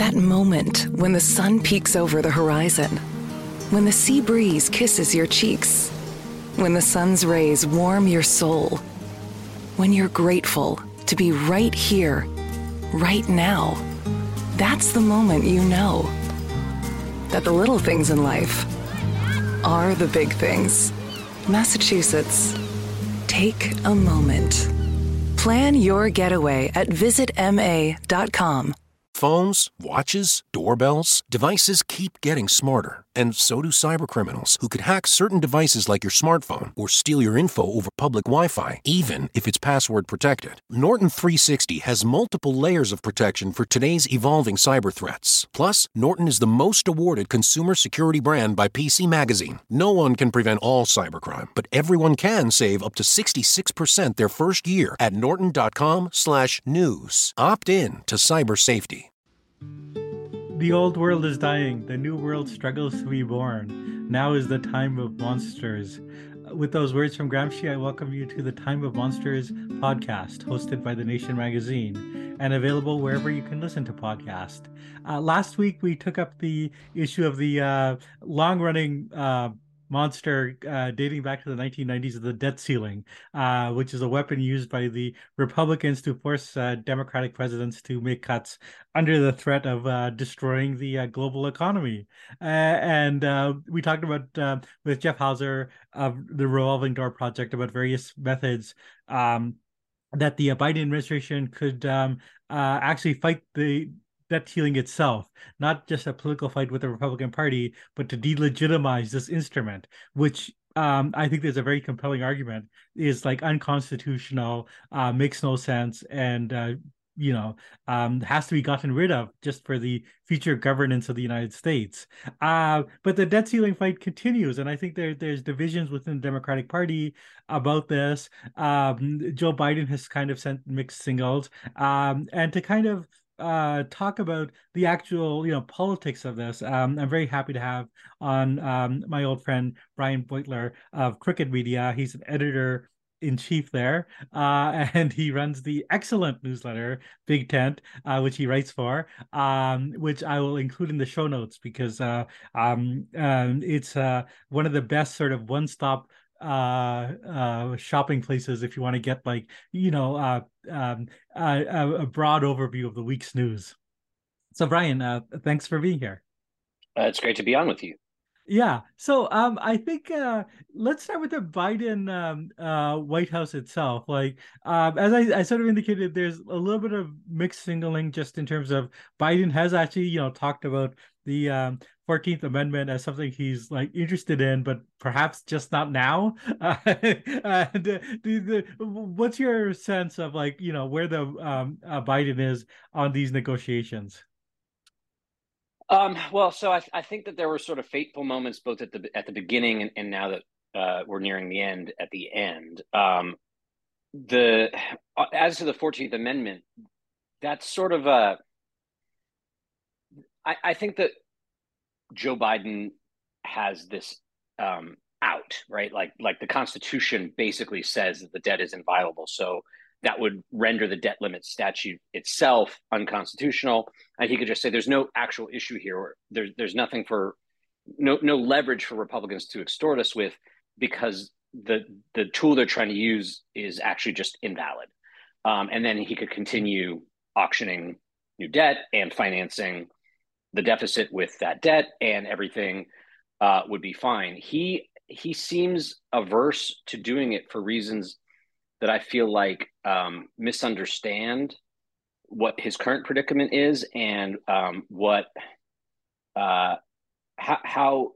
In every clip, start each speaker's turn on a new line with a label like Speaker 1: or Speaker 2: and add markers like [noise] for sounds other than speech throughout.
Speaker 1: That moment when the sun peeks over the horizon, when the sea breeze kisses your cheeks, when the sun's rays warm your soul, when you're grateful to be right here, right now. That's the moment you know that the little things in life are the big things. Massachusetts, take a moment. Plan your getaway at visitma.com.
Speaker 2: Phones, watches, doorbells, devices keep getting smarter, and so do cybercriminals who could hack certain devices like your smartphone or steal your info over public Wi Fi, even if it's password protected. Norton 360 has multiple layers of protection for today's evolving cyber threats. Plus, Norton is the most awarded consumer security brand by PC Magazine. No one can prevent all cybercrime, but everyone can save up to 66% their first year at norton.com/news. Opt in to cyber safety.
Speaker 3: The old world is dying. The new world struggles to be born. Now is the time of monsters. With those words from Gramsci, I welcome you to the Time of Monsters podcast, hosted by The Nation magazine and available wherever you can listen to podcasts. Uh, last week, we took up the issue of the uh, long running uh, monster uh, dating back to the 1990s of the debt ceiling, uh, which is a weapon used by the Republicans to force uh, Democratic presidents to make cuts under the threat of uh, destroying the uh, global economy. and uh, we talked about with Jeff Hauser of the Revolving Door Project about various methods. Um, that the Biden administration could um, actually fight the debt ceiling itself, not just a political fight with the Republican Party, but to delegitimize this instrument, which um, I think there's a very compelling argument is like unconstitutional, uh, makes no sense, and uh, you know um, has to be gotten rid of just for the future governance of the United States. Uh, but the debt ceiling fight continues, and I think there there's divisions within the Democratic Party about this. Um, Joe Biden has kind of sent mixed signals, um, and to kind of uh, talk about the actual, you know, politics of this, um, I'm very happy to have on um, my old friend Brian Beutler of Crooked Media. He's an editor in chief there, uh, [laughs] and he runs the excellent newsletter Big Tent, uh, which he writes for, um, which I will include in the show notes because uh, um, um, it's uh, one of the best sort of one-stop uh uh shopping places if you want to get like you know uh um uh, a broad overview of the week's news. So brian uh thanks for being here.
Speaker 4: Uh, it's great to be on with you.
Speaker 3: Yeah so um i think uh let's start with the biden um uh white house itself. Like um as I, I sort of indicated there's a little bit of mixed signaling just in terms of biden has actually you know talked about the um 14th Amendment as something he's like interested in, but perhaps just not now. [laughs] And uh, the, the, what's your sense of like you know where the um, uh, Biden is on these negotiations?
Speaker 4: Um, well, so I, I, think that there were sort of fateful moments both at the at the beginning and, and now that uh, we're nearing the end. At the end, um, the as to the Fourteenth Amendment, that's sort of a. I, I think that Joe Biden has this um, out, right? Like like the Constitution basically says that the debt is inviolable. So that would render the debt limit statute itself unconstitutional. And he could just say there's no actual issue here. Or there's there's nothing for no no leverage for Republicans to extort us with because the the tool they're trying to use is actually just invalid. Um, and then he could continue auctioning new debt and financing the deficit with that debt, and everything uh, would be fine. He he seems averse to doing it for reasons that I feel like um, misunderstand what his current predicament is and um, what uh, how, how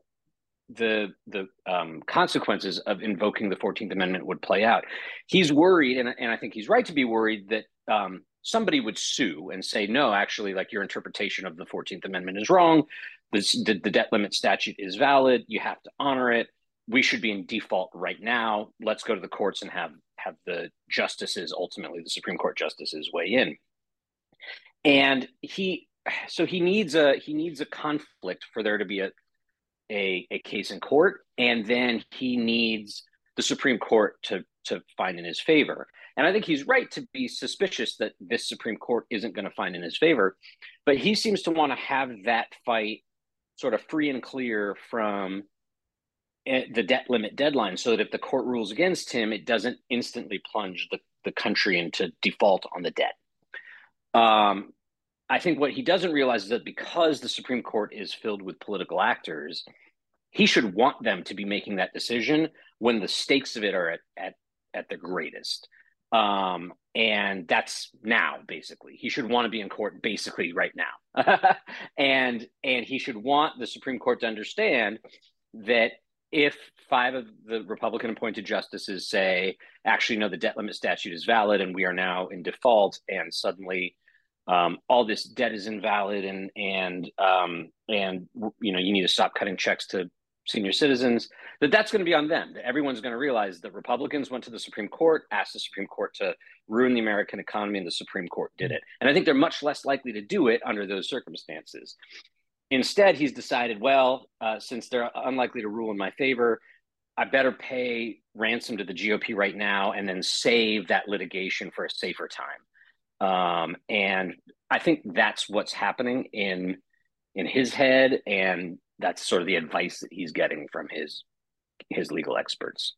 Speaker 4: the the um, consequences of invoking the Fourteenth Amendment would play out. He's worried, and, and I think he's right to be worried that um, somebody would sue and say, no, actually, like your interpretation of the Fourteenth Amendment is wrong. This, the, the debt limit statute is valid. You have to honor it. We should be in default right now. Let's go to the courts and have have the justices, ultimately the Supreme Court justices, weigh in. And he, so he needs a he needs a conflict for there to be a a, a case in court, and then he needs the Supreme Court to to find in his favor. And I think he's right to be suspicious that this Supreme Court isn't going to find in his favor, but he seems to want to have that fight sort of free and clear from eh, the debt limit deadline so that if the court rules against him, it doesn't instantly plunge the, the country into default on the debt. Um, I think what he doesn't realize is that because the Supreme Court is filled with political actors, he should want them to be making that decision when the stakes of it are at, at, at the greatest. Um, and that's now basically. He should want to be in court basically right now. [laughs] And and he should want the supreme court to understand that if five of the republican appointed justices say actually no the debt limit statute is valid and we are now in default and suddenly um, all this debt is invalid and and um, and you know you need to stop cutting checks to senior citizens that that's going to be on them that everyone's going to realize that republicans went to the supreme court asked the supreme court to ruin the american economy and the supreme court did it. And i think they're much less likely to do it under those circumstances. Instead he's decided well uh, since they're unlikely to rule in my favor i better pay ransom to the gop right now and then save that litigation for a safer time. Um, and i think that's what's happening in in his head and that's sort of the advice that he's getting from his his legal experts.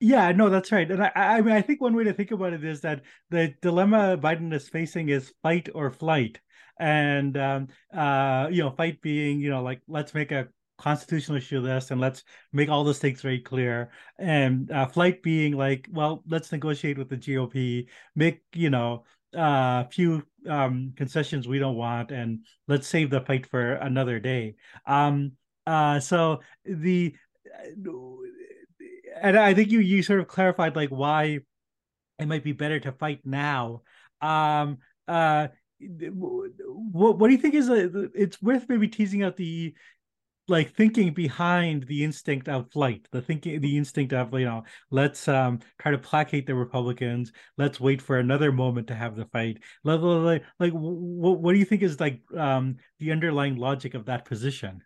Speaker 3: Yeah, no, that's right. And I, I mean, I think one way to think about it is that the dilemma Biden is facing is fight or flight, and um, uh, you know, fight being, you know, like let's make a constitutional issue this and let's make all the stakes very clear, and uh, flight being like, well, let's negotiate with the GOP, make you know a uh, few um, concessions we don't want, and let's save the fight for another day. Um, uh, so the and I think you you sort of clarified like why it might be better to fight now. Um, uh, what what do you think is a, it's worth maybe teasing out the like thinking behind the instinct of flight the thinking the instinct of you know let's um try to placate the republicans. Let's wait for another moment to have the fight. Like like, like what, what do you think is like um the underlying logic of that position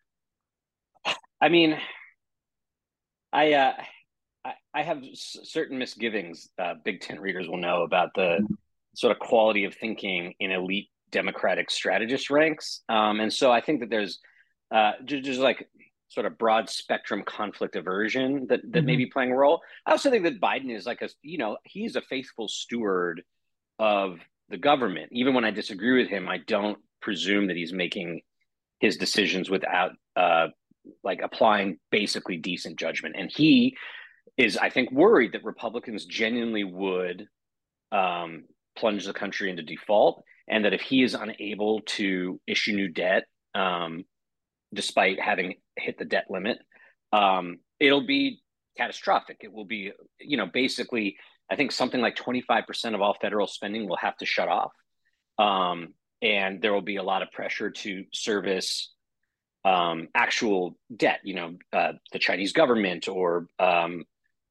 Speaker 4: I mean, I uh, I, I have s- certain misgivings. Uh, Big Tent readers will know about the sort of quality of thinking in elite Democratic strategist ranks, um, and so I think that there's uh, just, just like sort of broad spectrum conflict aversion that that mm-hmm. may be playing a role. I also think that Biden is like a you know he's a faithful steward of the government. Even when I disagree with him, I don't presume that he's making his decisions without uh, like applying basically decent judgment. And he is, I think, worried that Republicans genuinely would um, plunge the country into default, and that if he is unable to issue new debt, um, despite having hit the debt limit, um, it'll be catastrophic. It will be, you know, basically, I think something like 25% of all federal spending will have to shut off. Um, and there will be a lot of pressure to service um, actual debt, you know, uh, the Chinese government or um,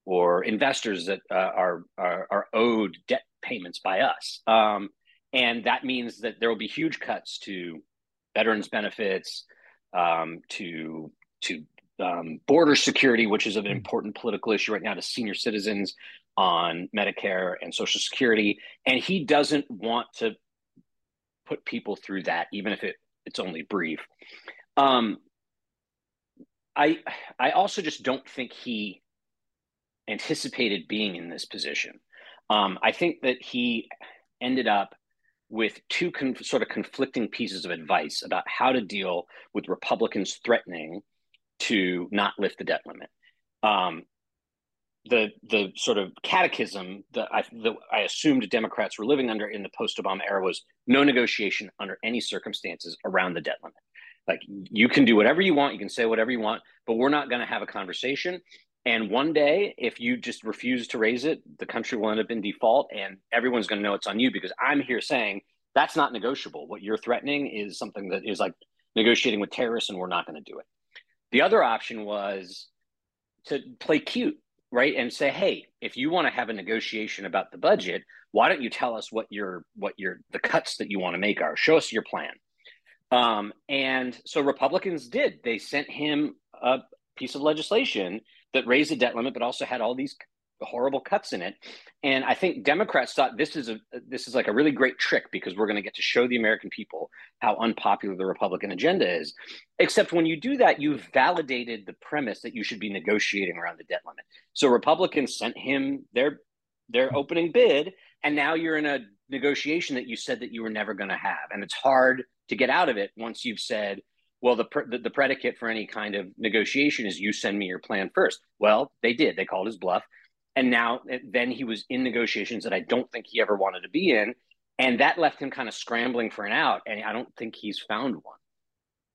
Speaker 4: or investors that uh, are, are, are owed debt payments by us, um, and that means that there will be huge cuts to veterans benefits, um, to to um, border security, which is an important political issue right now to senior citizens on Medicare and Social Security, and he doesn't want to put people through that, even if it it's only brief. Um, I I also just don't think he anticipated being in this position. Um, I think that he ended up with two con- sort of conflicting pieces of advice about how to deal with Republicans threatening to not lift the debt limit. Um, the the sort of catechism that I that I assumed Democrats were living under in the post Obama era was no negotiation under any circumstances around the debt limit. Like you can do whatever you want, you can say whatever you want, but we're not going to have a conversation. And one day, if you just refuse to raise it, the country will end up in default, and everyone's going to know it's on you because I'm here saying that's not negotiable. What you're threatening is something that is like negotiating with terrorists, and we're not going to do it. The other option was to play cute, right, and say, "Hey, if you want to have a negotiation about the budget, why don't you tell us what your what your the cuts that you want to make are? Show us your plan." Um, and so Republicans did. They sent him a piece of legislation that raised the debt limit, but also had all these horrible cuts in it. And I think Democrats thought this is a this is like a really great trick because we're going to get to show the American people how unpopular the Republican agenda is. Except when you do that, you've validated the premise that you should be negotiating around the debt limit. So Republicans sent him their their opening bid, and now you're in a negotiation that you said that you were never going to have, and it's hard to get out of it once you've said well the, the, predicate for any kind of negotiation is you send me your plan first. Well they did. They called his bluff. And now then he was in negotiations that i don't think he ever wanted to be in. And that left him kind of scrambling for an out. And i don't think he's found one.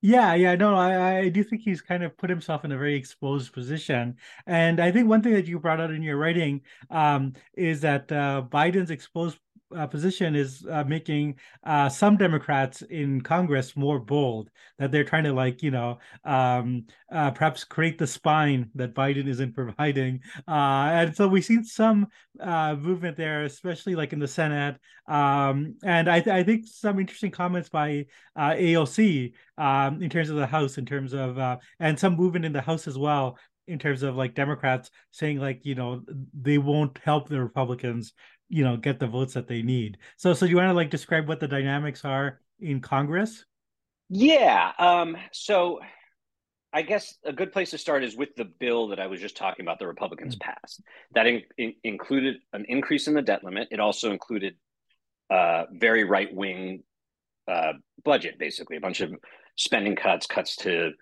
Speaker 3: Yeah, yeah, no, I, I do think he's kind of put himself in a very exposed position. And I think one thing that you brought out in your writing um, is that uh, Biden's exposed uh, position is uh, making uh, some Democrats in Congress more bold. That they're trying to like you know um, uh, perhaps create the spine that Biden isn't [laughs] providing, uh, and so we've seen some uh, movement there, especially like in the Senate. Um, and I, th- I, think some interesting comments by AOC um, in terms of the House, in terms of and some movement in the House as well in terms of like Democrats saying like you know they won't help the Republicans you know get the votes that they need. So so you want to like describe what the dynamics are in congress?
Speaker 4: Yeah um so i guess a good place to start is with the bill that i was just talking about the republicans mm-hmm. passed. That in, in, included an increase in the debt limit. It also included uh very right wing uh budget basically a bunch of spending cuts cuts to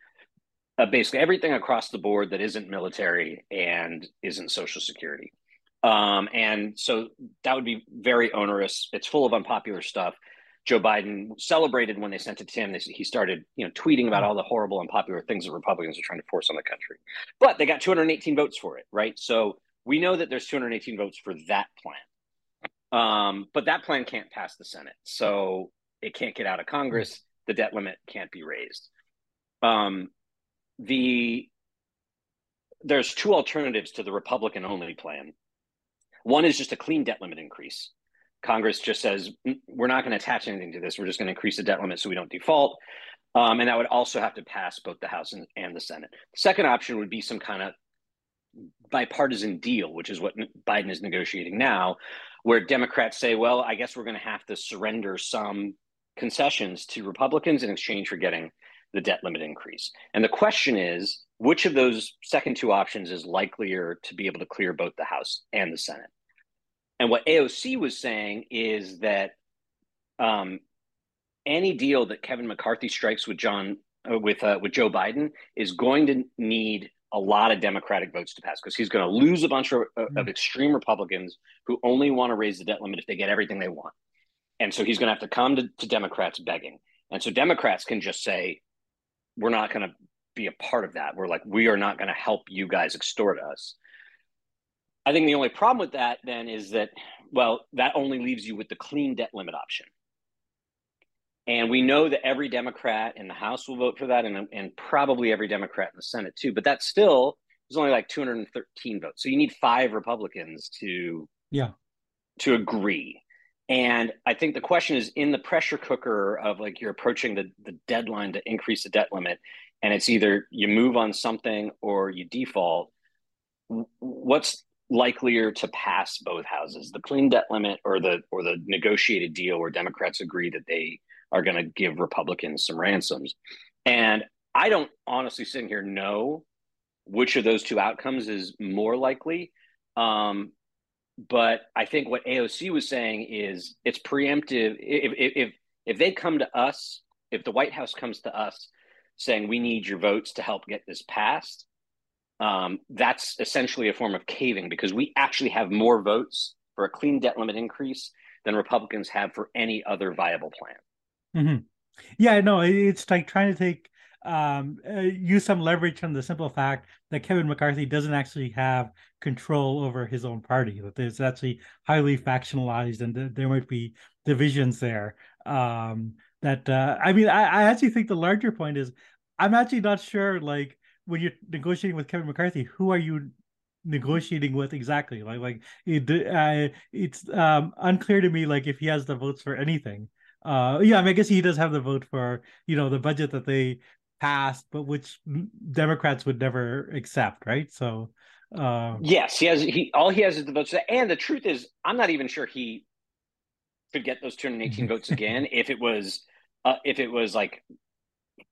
Speaker 4: uh, basically everything across the board that isn't military and isn't social security um, and so that would be very onerous. It's full of unpopular stuff. Joe Biden celebrated when they sent it to him. he started, you know, tweeting about all the horrible, unpopular things that Republicans are trying to force on the country. But they got 218 votes for it, right? So we know that there's 218 votes for that plan. Um, but that plan can't pass the Senate, so it can't get out of Congress. The debt limit can't be raised. Um, the there's two alternatives to the Republican only plan one is just a clean debt limit increase. Congress just says mm, we're not going to attach anything to this. We're just going to increase the debt limit so we don't default. Um, and that would also have to pass both the House and, and the Senate. Second option would be some kind of bipartisan deal, which is what Biden is negotiating now, where Democrats say, well, I guess we're going to have to surrender some concessions to Republicans in exchange for getting the debt limit increase. And the question is, which of those second two options is likelier to be able to clear both the House and the Senate? And what AOC was saying is that um, any deal that Kevin McCarthy strikes with John uh, with uh, with Joe Biden is going to need a lot of Democratic votes to pass because he's going to lose a bunch of, mm-hmm. of extreme Republicans who only want to raise the debt limit if they get everything they want. And so he's going to have to come to, to Democrats begging. And so Democrats can just say, we're not going to be a part of that. We're like, we are not going to help you guys extort us. I think the only problem with that then is that, well, that only leaves you with the clean debt limit option. And we know that every Democrat in the House will vote for that, and, and probably every Democrat in the Senate too. But that still is only like 213 votes. So you need five Republicans to
Speaker 3: yeah
Speaker 4: to agree. And I think the question is in the pressure cooker of like you're approaching the, the deadline to increase the debt limit, and it's either you move on something or you default. What's likelier to pass both houses the clean debt limit or the or the negotiated deal where democrats agree that they are going to give republicans some ransoms and i don't honestly sitting here know which of those two outcomes is more likely um, but I think what AOC was saying is it's preemptive. If if if they come to us, if the White House comes to us saying we need your votes to help get this passed, um, that's essentially a form of caving because we actually have more votes for a clean debt limit increase than Republicans have for any other viable plan.
Speaker 3: Mm-hmm. Yeah, no, it's like trying to take um, uh, use some leverage from the simple fact that Kevin McCarthy doesn't actually have control over his own party. That there's actually highly factionalized, and th- there might be divisions there. Um, that uh, I mean, I, I actually think the larger point is, I'm actually not sure. Like when you're negotiating with Kevin McCarthy, who are you negotiating with exactly? Like, like it, uh, it's um, unclear to me. Like if he has the votes for anything. Uh, yeah, I, mean, I guess he does have the vote for you know the budget that they passed, but which Democrats would never accept, right? So,
Speaker 4: uh... yes, he has. He all he has is the votes, and the truth is, I'm not even sure he could get those 218 [laughs] votes again if it was uh, if it was like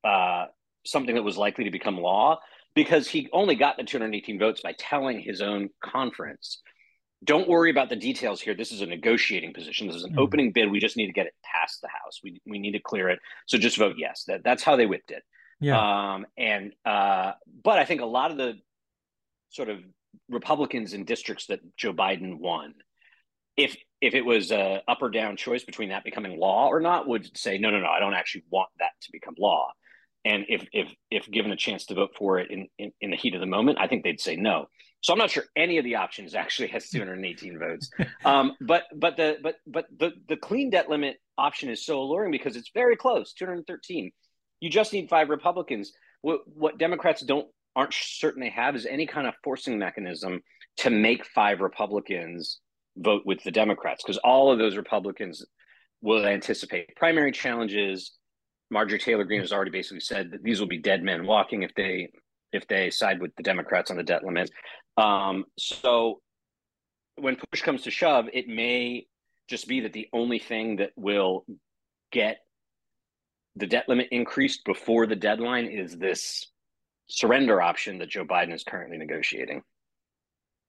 Speaker 4: uh, something that was likely to become law, because he only got the 218 votes by telling his own conference. Don't worry about the details here. This is a negotiating position. This is an mm opening bid. We just need to get it past the House. We, we need to clear it. So just vote yes. That, that's how they whipped it. Yeah. Um, and uh, but I think a lot of the sort of Republicans in districts that Joe Biden won, if if it was a up or down choice between that becoming law or not, would say no, no, no, I don't actually want that to become law. And if if if given a chance to vote for it in, in, in the heat of the moment, I think they'd say no. So I'm not sure any of the options actually has 218 votes. [laughs] Um, but but the but but the the clean debt limit option is so alluring because it's very close, 213. You just need five Republicans. What, what Democrats don't aren't certain they have is any kind of forcing mechanism to make five Republicans vote with the Democrats because all of those Republicans will anticipate primary challenges. Marjorie Taylor Greene has already basically said that these will be dead men walking if they if they side with the Democrats on the debt limit. Um, so when push comes to shove, it may just be that the only thing that will get the debt limit increased before the deadline is this surrender option that Joe Biden is currently negotiating.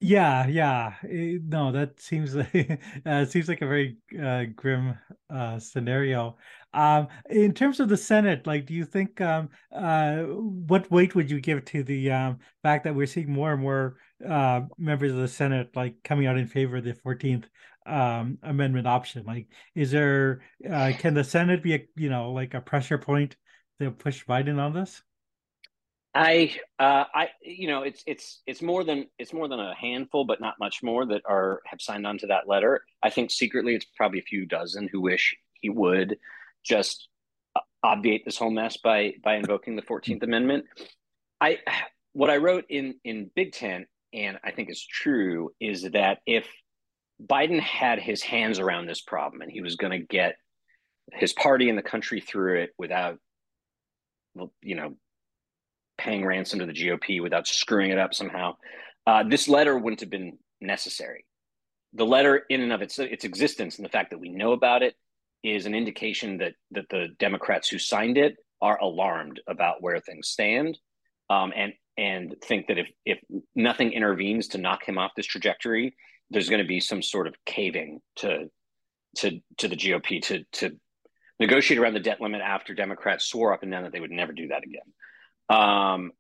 Speaker 3: Yeah, yeah. Eh, no, that seems [laughs] like uh, seems like a very uh, grim uh, scenario. Um, in terms of the Senate, like, do you think um, uh, what weight would you give to the um, fact that we're seeing more and more uh, members of the Senate like coming out in favor of the Fourteenth um, Amendment option? Like, is there uh, can the Senate be a you know like a pressure point to push Biden on this?
Speaker 4: I, uh, I, you know, it's it's it's more than it's more than a handful, but not much more that are have signed on to that letter. I think secretly, it's probably a few dozen who wish he would just obviate this whole mess by by invoking the Fourteenth Amendment. I, what I wrote in in Big Tent, and I think is true, is that if Biden had his hands around this problem and he was going to get his party and the country through it without, you know, paying ransom to the GOP without screwing it up somehow. Uh, this letter wouldn't have been necessary. The letter, in and of its its existence, and the fact that we know about it, is an indication that that the Democrats who signed it are alarmed about where things stand, um, and and think that if if nothing intervenes to knock him off this trajectory, there's going to be some sort of caving to to to the GOP to to negotiate around the debt limit after Democrats swore up and down that they would never do that again. Um,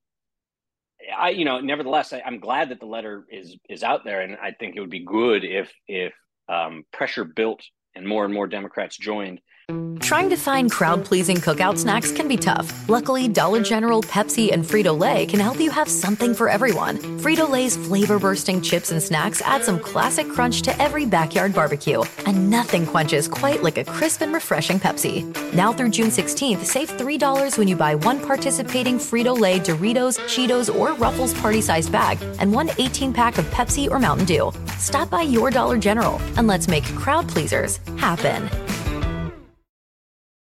Speaker 4: I, you know, nevertheless, I, am glad that the letter is is out there, and I think it would be good if if um, pressure built and more and more Democrats joined
Speaker 5: Trying to find crowd pleasing cookout snacks can be tough. Luckily, Dollar General, Pepsi, and Frito Lay can help you have something for everyone. Frito Lay's flavor bursting chips and snacks add some classic crunch to every backyard barbecue, and nothing quenches quite like a crisp and refreshing Pepsi. Now through June 16th, save $3 when you buy one participating Frito Lay Doritos, Cheetos, or Ruffles party sized bag and one 18 pack of Pepsi or Mountain Dew. Stop by your Dollar General and let's make crowd pleasers happen.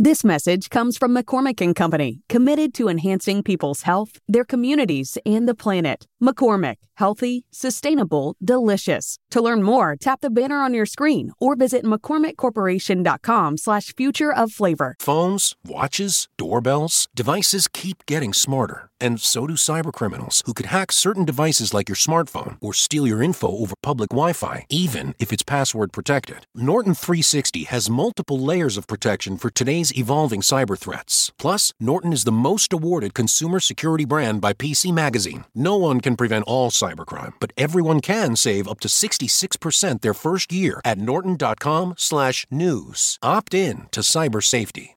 Speaker 6: This message comes from McCormick and Company, committed to enhancing people's health, their communities, and the planet. McCormick, healthy, sustainable, delicious. To learn more, tap the banner on your screen or visit McCormickCorporation.com slash future of flavor.
Speaker 2: Phones, watches, doorbells, devices keep getting smarter. And so do cybercriminals who could hack certain devices like your smartphone or steal your info over public Wi Fi, even if it's password protected. Norton 360 has multiple layers of protection for today's evolving cyber threats. Plus, Norton is the most awarded consumer security brand by PC Magazine. No one can prevent all cybercrime, but everyone can save up to 66% their first year at norton.com/slash news. Opt in to cyber safety.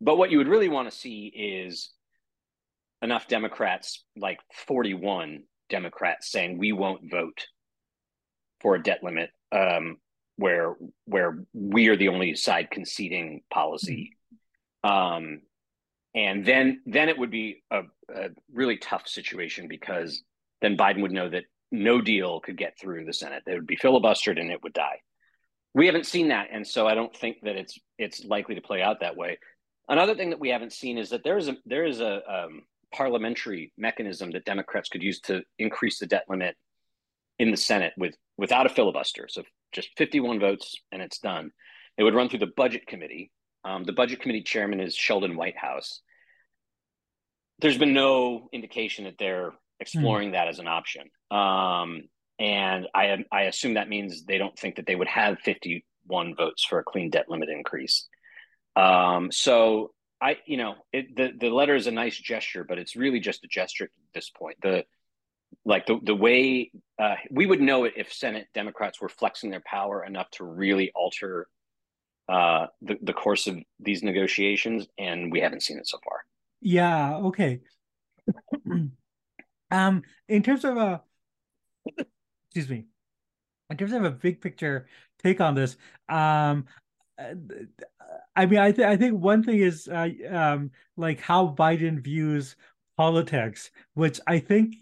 Speaker 4: But what you would really want to see is enough Democrats, like 41 Democrats, saying we won't vote for a debt limit um, where where we are the only side conceding policy. Um, and then then it would be a, a really tough situation because then Biden would know that no deal could get through the Senate. It would be filibustered and it would die. We haven't seen that, and so I don't think that it's it's likely to play out that way. Another thing that we haven't seen is that there is a there is a um, parliamentary mechanism that Democrats could use to increase the debt limit in the Senate with without a filibuster. So just 51 votes and it's done. It would run through the Budget Committee. Um, the Budget Committee chairman is Sheldon Whitehouse. There's been no indication that they're exploring mm. that as an option. Um, and I I assume that means they don't think that they would have 51 votes for a clean debt limit increase. Um, so I, you know, it, the the letter is a nice gesture, but it's really just a gesture at this point. The like the the way uh, we would know it if Senate Democrats were flexing their power enough to really alter uh, the the course of these negotiations, and we haven't seen it so far.
Speaker 3: Yeah. Okay. [clears throat] um, in terms of a, excuse me, in terms of a big picture take on this, um, I mean, I think I think one thing is uh, um, like how Biden views politics, which I think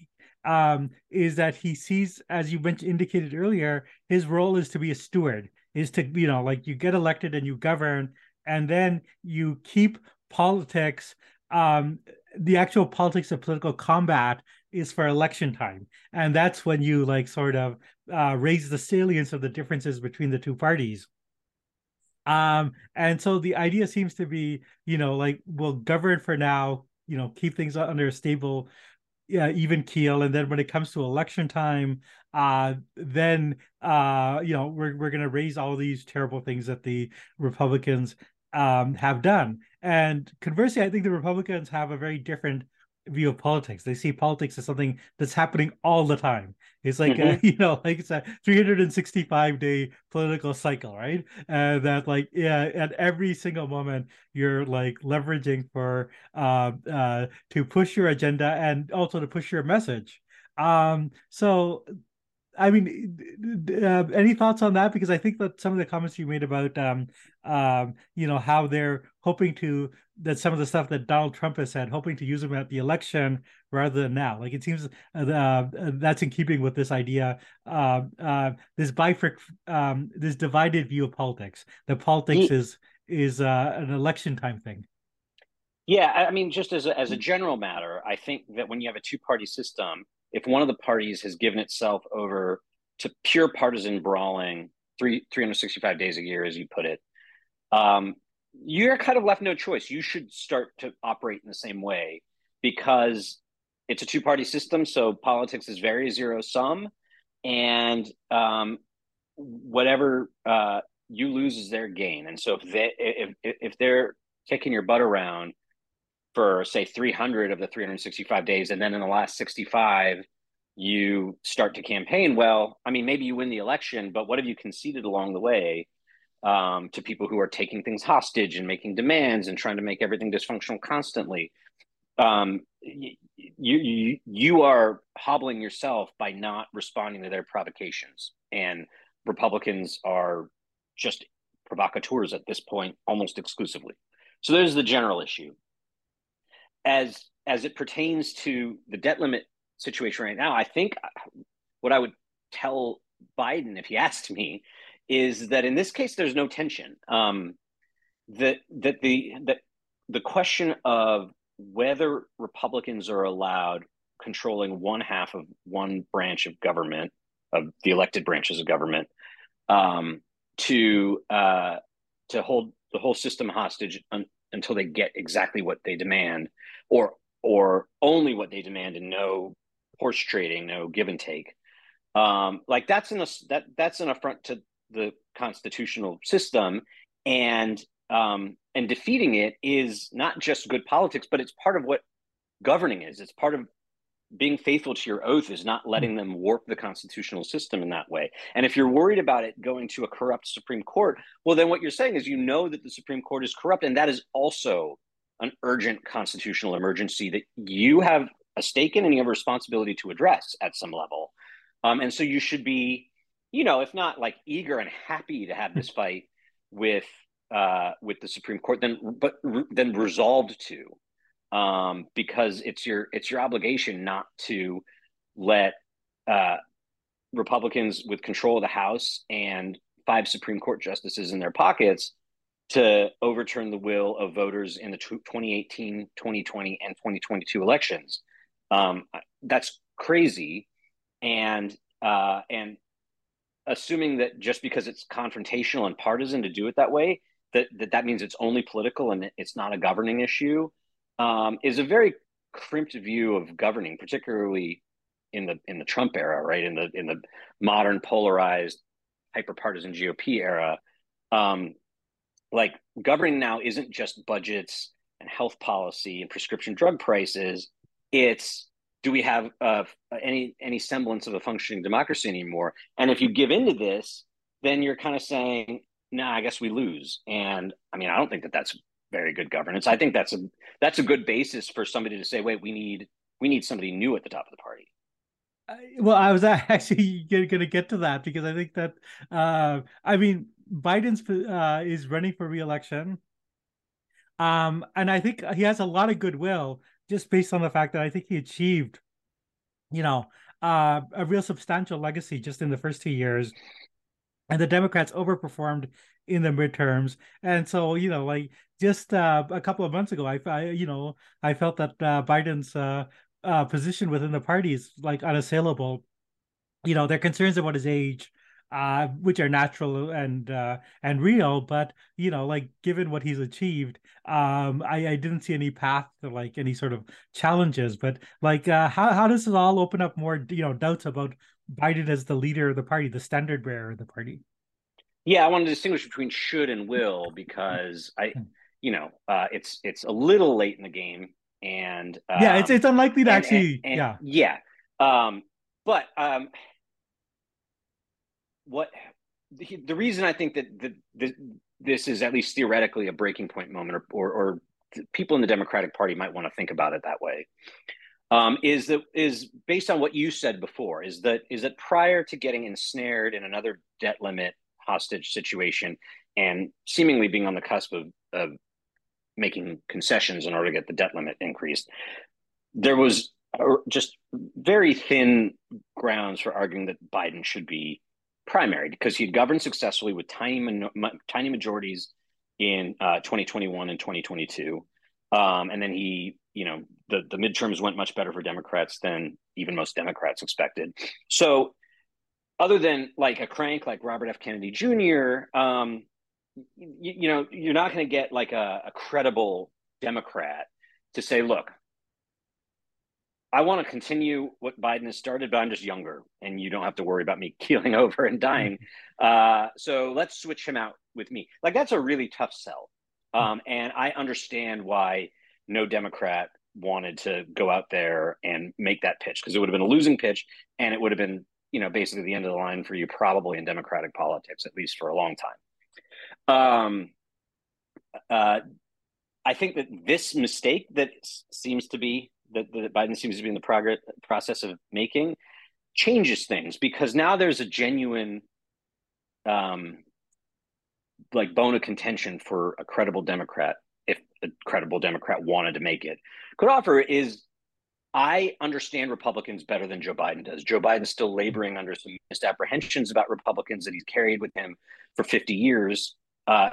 Speaker 3: um, is that he sees, as you mentioned, indicated earlier, his role is to be a steward, is to you know, like you get elected and you govern, and then you keep politics. Um, the actual politics of political combat is for election time, and that's when you like sort of uh, raise the salience of the differences between the two parties um, and so the idea seems to be, you know, like we'll govern for now, you know, keep things under a stable, yeah, even keel. And then when it comes to election time, uh, then uh, you know, we're we're gonna raise all these terrible things that the Republicans um have done. And conversely, I think the Republicans have a very different view of politics. They see politics as something that's happening all the time. It's like mm-hmm. a, [laughs] you know, like it's a 365 day political cycle, right? And that like yeah, at every single moment you're like leveraging for uh, uh to push your agenda and also to push your message. Um, so I mean, uh, any thoughts on that? Because I think that some of the comments you made about, um, um, you know, how they're hoping to that some of the stuff that Donald Trump has said, hoping to use them at the election rather than now. Like it seems uh, uh, that's in keeping with this idea, uh, uh, this bifurc, um, this divided view of politics. That politics is is uh, an election time thing.
Speaker 4: Yeah, I mean, just as a, as a general matter, I think that when you have a two party system if one of the parties has given itself over to pure partisan brawling three 365 days a year as you put it um, you're kind of left no choice. You should start to operate in the same way because it's a two-party system so politics is very zero sum. And um, whatever uh, you lose is their gain. And so if they if if they're kicking your butt around for say 300 of the 365 days and then in the last 65 you start to campaign well i mean maybe you win the election but what have you conceded along the way um, to people who are taking things hostage and making demands and trying to make everything dysfunctional constantly. Um, you, you you are hobbling yourself by not responding to their provocations, and Republicans are just provocateurs at this point, almost exclusively. So there's the general issue. As as it pertains to the debt limit situation right now, I think what I would tell Biden if he [laughs] asked me is that in this case there's no tension. Um, that that the that the question of whether Republicans are allowed controlling one half of one branch of government of the elected branches of government um, to uh, to hold the whole system hostage until they get exactly what they demand, or or only what they demand, and no horse trading, no give and take. Um, like that's an that that's an affront to the constitutional system, and um, and defeating it is not just good politics, but it's part of what governing is. It's part of being faithful to your oath is not letting them warp the constitutional system in that way. And if you're worried about it going to a corrupt Supreme Court, well, then what you're saying is you know that the Supreme Court is corrupt. And that is also an urgent constitutional emergency that you have a stake in and you have a responsibility to address at some level. Um, and so you should be, you know, if not like eager and happy to have this fight with uh, with the Supreme Court, then but then resolved to um, because it's your it's your obligation not to let uh, Republicans with control of the House and five Supreme Court justices in their pockets to overturn the will of voters in the 2018, 2020, and 2022 elections. Um, that's crazy, and uh, and assuming that just because it's confrontational and partisan to do it that way, that that, that means it's only political and it's not a governing issue um, is a very crimped view of governing, particularly in the in the Trump era, right? In the in the modern polarized hyperpartisan GOP era. Um, like governing now isn't just budgets and health policy and prescription drug prices. It's do we have uh, any any semblance of a functioning democracy anymore? And if you give into this, then you're kind of saying, "Nah, I guess we lose." And I mean, I don't think that that's very good governance. I think that's a that's a good basis for somebody to say, wait, we need we need somebody new at the top of the party.
Speaker 3: well, I was [laughs] actually going to get to that because I think that uh, I mean Biden's uh, is running for reelection, um, and I think he has a lot of goodwill just based on the fact that I think he achieved, you know, uh, a real substantial legacy just in the first two years, and the Democrats overperformed in the midterms. And so you know like just uh, a couple of months ago i, I you know i felt that uh, biden's uh, uh, position within the party is like unassailable. You know their concerns about his age uh, which are natural and uh, and real but you know like given what he's achieved um i i didn't see any path to like any sort of challenges. But like how, how does this all open up more you know doubts about biden as the leader of the party the standard bearer of the party
Speaker 4: yeah, I want to distinguish between should and will because I, hmm. you know, uh, it's it's a little late in the game, and
Speaker 3: um, yeah, it's it's unlikely to and, actually,
Speaker 4: and,
Speaker 3: and,
Speaker 4: yeah, yeah. Um, but um, what the, the reason I think that the, the, this is at least theoretically a breaking point moment, or, or, or people in the Democratic Party might want to think about it that way, um, is that is based on what you said before. Is that is that prior to getting ensnared in another debt limit hostage situation and seemingly being on the cusp of, of making concessions in order to get the debt limit increased. There was just very thin grounds for arguing that Biden should be primary because he had governed successfully with tiny tiny majorities in uh, 2021 and 2022, um, and then he, you know, the the midterms went much better for Democrats than even most Democrats expected. So other than like a crank like Robert F. Kennedy Jr., um, you, you know, you're not going to get like a, a credible Democrat to say, look, I want to continue what Biden has started, but I'm just younger, and you don't have to worry about me [laughs] keeling over and dying. Uh, so let's switch him out with me. Like that's a really tough sell, um, and I understand why no Democrat wanted to go out there and make that pitch because it would have been a losing pitch, and it would have been you know basically the end of the line for you probably in democratic politics at least for a long time. Um, uh, I think that this mistake that seems to be that, that Biden seems to be in the progress process of making changes things because now there's a genuine um like bone of contention for a credible democrat if a credible democrat wanted to make it could offer is i understand republicans better than joe biden does joe biden's still laboring under some misapprehensions about republicans that he's carried with him for 50 years uh,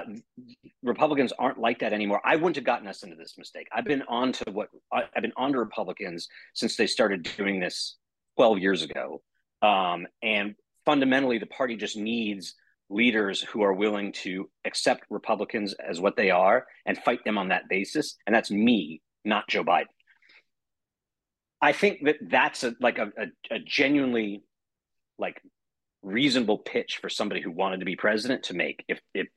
Speaker 4: Republicans aren't like that anymore. I wouldn't have gotten us into this mistake. I've been on to what I've been on to Republicans since they started doing this 12 years ago. Um, and fundamentally, the party just needs leaders who are willing to accept Republicans as what they are and fight them on that basis. And that's me, not Joe Biden. I think that that's a, like a, a, a genuinely like reasonable pitch for somebody who wanted to be president to make. If if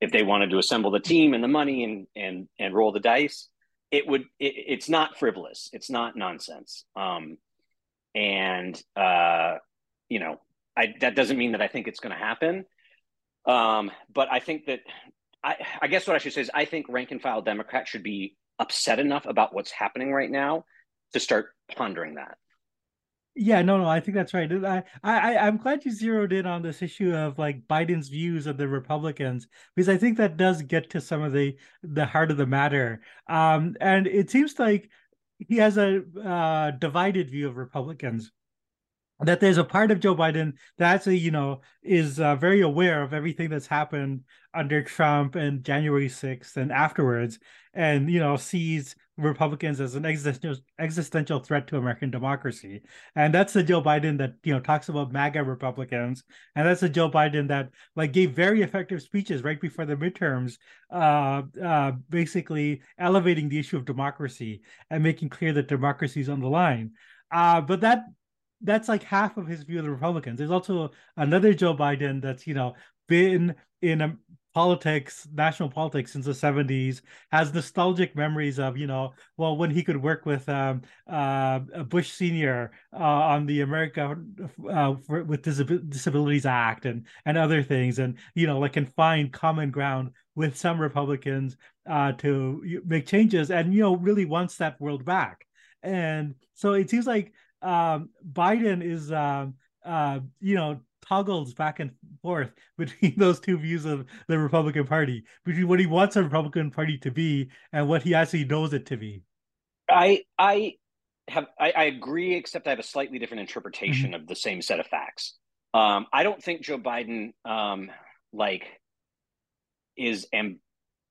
Speaker 4: if they wanted to assemble the team and the money and and and roll the dice, it would. It, it's not frivolous. It's not nonsense. Um, and uh, you know, I that doesn't mean that I think it's going to happen. Um, but I think that I, I guess what I should say is I think rank and file Democrats should be upset enough about what's happening right now to start pondering that.
Speaker 3: Yeah, no, no, I think that's right. I, I, I'm glad you zeroed in on this issue of like Biden's views of the Republicans because I think that does get to some of the the heart of the matter. Um, and it seems like he has a uh, divided view of Republicans that there's a part of Joe Biden that actually, you know, is uh, very aware of everything that's happened under Trump and January 6th and afterwards, and, you know, sees Republicans as an existential existential threat to American democracy. And that's the Joe Biden that, you know, talks about MAGA Republicans. And that's the Joe Biden that like gave very effective speeches right before the midterms, uh, uh, basically elevating the issue of democracy and making clear that democracy is on the line. Uh, but that that's like half of his view of the Republicans. There's also another Joe Biden that's you know been in a, politics, national politics since the 70s, has nostalgic memories of, you know, well, when he could work with um, uh, Bush Sr. Uh, on the America uh, for, with Disab- Disabilities Act and, and other things, and, you know, like can find common ground with some Republicans uh, to make changes and, you know, really wants that world back. And so it seems like um, Biden is, um, uh, you know, toggles back and forth [laughs] between those two views of the Republican Party, between what he wants the Republican Party to be and what he actually knows it to be.
Speaker 4: I I have I, I agree, except I have a slightly different interpretation mm-hmm. of the same set of facts. Um, I don't think Joe Biden um, like is amb-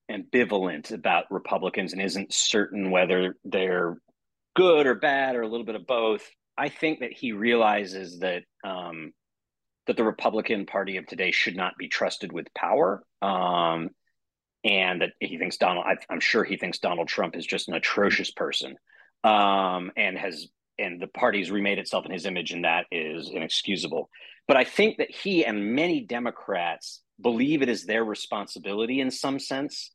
Speaker 4: ambivalent about Republicans and isn't certain whether they're good or bad or a little bit of both. I think that he realizes that um, that the Republican Party of today should not be trusted with power, um, and that he thinks Donald. I, am sure he thinks Donald Trump is just an atrocious person, um, and has and the party's remade itself in his image, and that is inexcusable. But I think that he and many Democrats believe it is their responsibility, in some sense,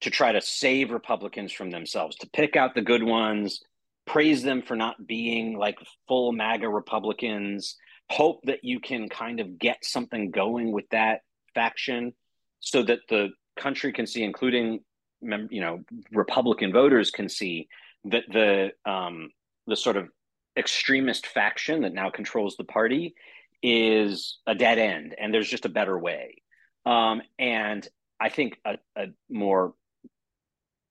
Speaker 4: to try to save Republicans from themselves, to pick out the good ones praise them for not being like full MAGA Republicans, hope that you can kind of get something going with that faction so that the country can see, including you know Republican voters can see that the um, the sort of extremist faction that now controls the party is a dead end, and there's just a better way. Um, and I think a, a more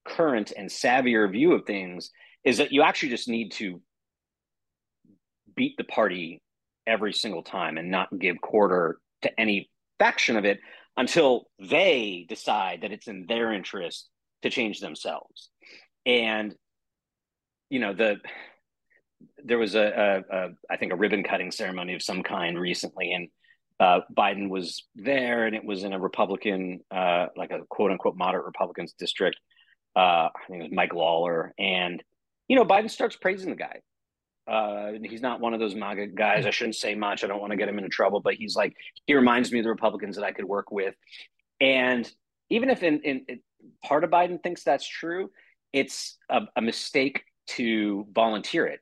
Speaker 4: current and savvier view of things is that you actually just need to beat the party every single time and not give quarter to any faction of it until they decide that it's in their interest to change themselves. And you know the there was a, a, a I think a ribbon cutting ceremony of some kind recently, and uh, Biden was there, and it was in a Republican, uh, like a quote unquote moderate Republicans district. Uh, I think it was Mike Lawler, and you know, Biden starts praising the guy. Uh, he's not one of those MAGA guys. I shouldn't say much. I don't want to get him into trouble, but he's like, he reminds me of the Republicans that I could work with. And even if in, in, in part of Biden thinks that's true, it's a, a mistake to volunteer it.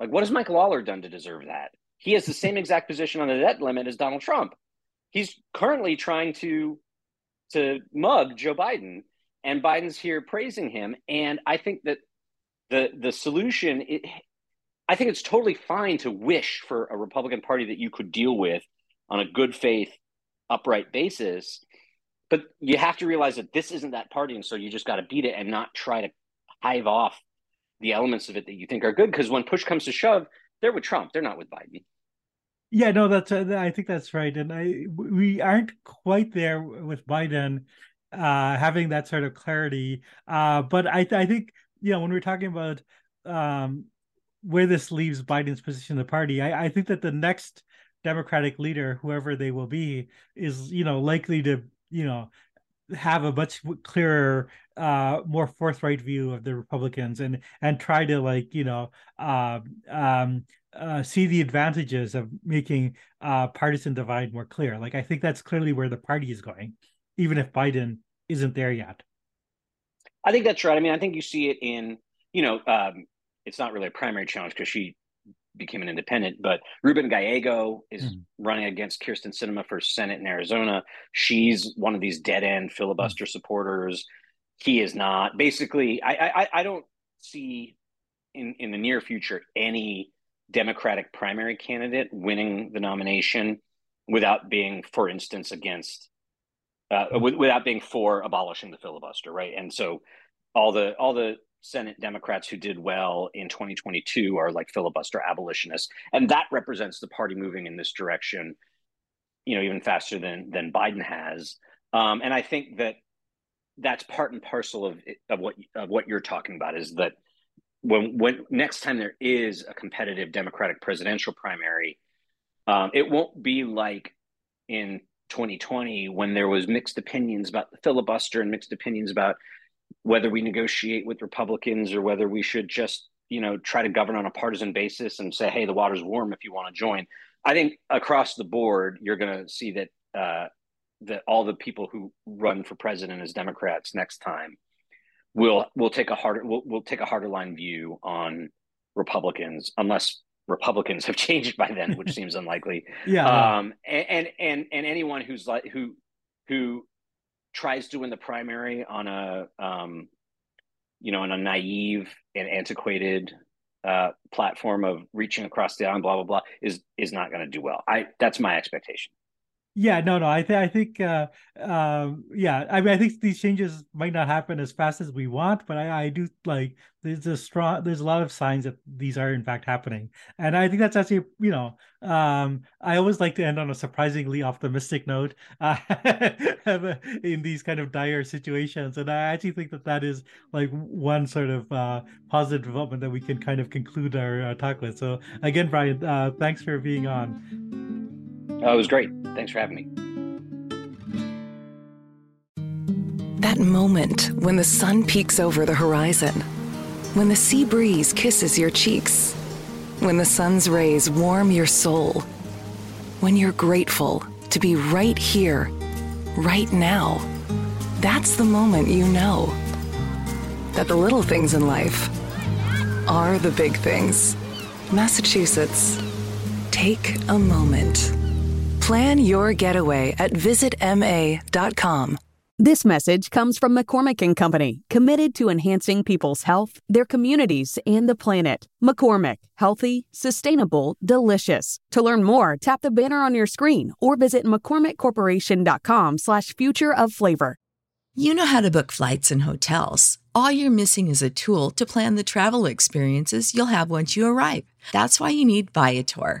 Speaker 4: Like, what has Michael Lawler done to deserve that? He has the [laughs] same exact position on the debt limit as Donald Trump. He's currently trying to to mug Joe Biden, and Biden's here praising him. And I think that the the solution, it, I think it's totally fine to wish for a Republican Party that you could deal with on a good faith, upright basis. But you have to realize that this isn't that party, and so you just got to beat it and not try to hive off the elements of it that you think are good. Because when push comes to shove, they're with Trump; they're not with Biden.
Speaker 3: Yeah, no, that's uh, I think that's right, and I we aren't quite there with Biden uh, having that sort of clarity. Uh, but I I think know when we're talking about um, where this leaves Biden's position in the party, I, I think that the next Democratic leader, whoever they will be, is you know likely to you know have a much clearer uh more forthright view of the republicans and and try to like you know uh, um uh, see the advantages of making uh, partisan divide more clear. Like I think that's clearly where the party is going, even if Biden isn't there yet.
Speaker 4: I think that's right. I mean, I think you see it in you know, um, it's not really a primary challenge because she became an independent, but Ruben Gallego is mm. running against Kyrsten Sinema for Senate in Arizona. She's one of these dead end filibuster mm. supporters. He is not. Basically, I, I I don't see in in the near future any Democratic primary candidate winning the nomination without being, for instance, against uh, without being for abolishing the filibuster, right? And so all the all the Senate Democrats who did well in 2022 are like filibuster abolitionists, and that represents the party moving in this direction, you know, even faster than than Biden has. Um, and I think that that's part and parcel of of what of what you're talking about is that when when next time there is a competitive Democratic presidential primary, um, it won't be like in 2020 when there was mixed opinions about the filibuster and mixed opinions about whether we negotiate with Republicans or whether we should just you know try to govern on a partisan basis and say, hey, the water's warm if you want to join. I think across the board, you're going to see that uh, that all the people who run for president as Democrats next time we'll we'll take a harder we'll, we'll take a harder line view on Republicans unless Republicans have [laughs] changed by then, which [laughs] seems unlikely.
Speaker 3: Yeah.
Speaker 4: Um, and, and and and anyone who's like who who tries to win the primary on a um, you know on a naive and antiquated uh, platform of reaching across the aisle, blah blah blah, is is not going to do well. I that's my expectation.
Speaker 3: Yeah, no, no. I think I think uh, um, yeah. I mean, I think these changes might not happen as fast as we want, but I, I do like there's a strong there's a lot of signs that these are in fact happening, and I think that's actually you know um, I always like to end on a surprisingly optimistic note uh, [laughs] in these kind of dire situations, and I actually think that that is like one sort of uh, positive development that we can kind of conclude our uh, talk with. So again, Brian, uh, thanks for being on.
Speaker 4: Oh, it was great. Thanks for having me.
Speaker 1: That moment when the sun peeks over the horizon, when the sea breeze kisses your cheeks, when the sun's rays warm your soul, when you're grateful to be right here, right now. That's the moment you know that the little things in life are the big things. Massachusetts. Take a moment. Plan your getaway at visitma.com.
Speaker 6: This message comes from McCormick and Company, committed to enhancing people's health, their communities, and the planet. McCormick, healthy, sustainable, delicious. To learn more, tap the banner on your screen or visit mccormickcorporation.com slash future of flavor.
Speaker 7: You know how to book flights and hotels. All you're missing is a tool to plan the travel experiences you'll have once you arrive. That's why you need Viator.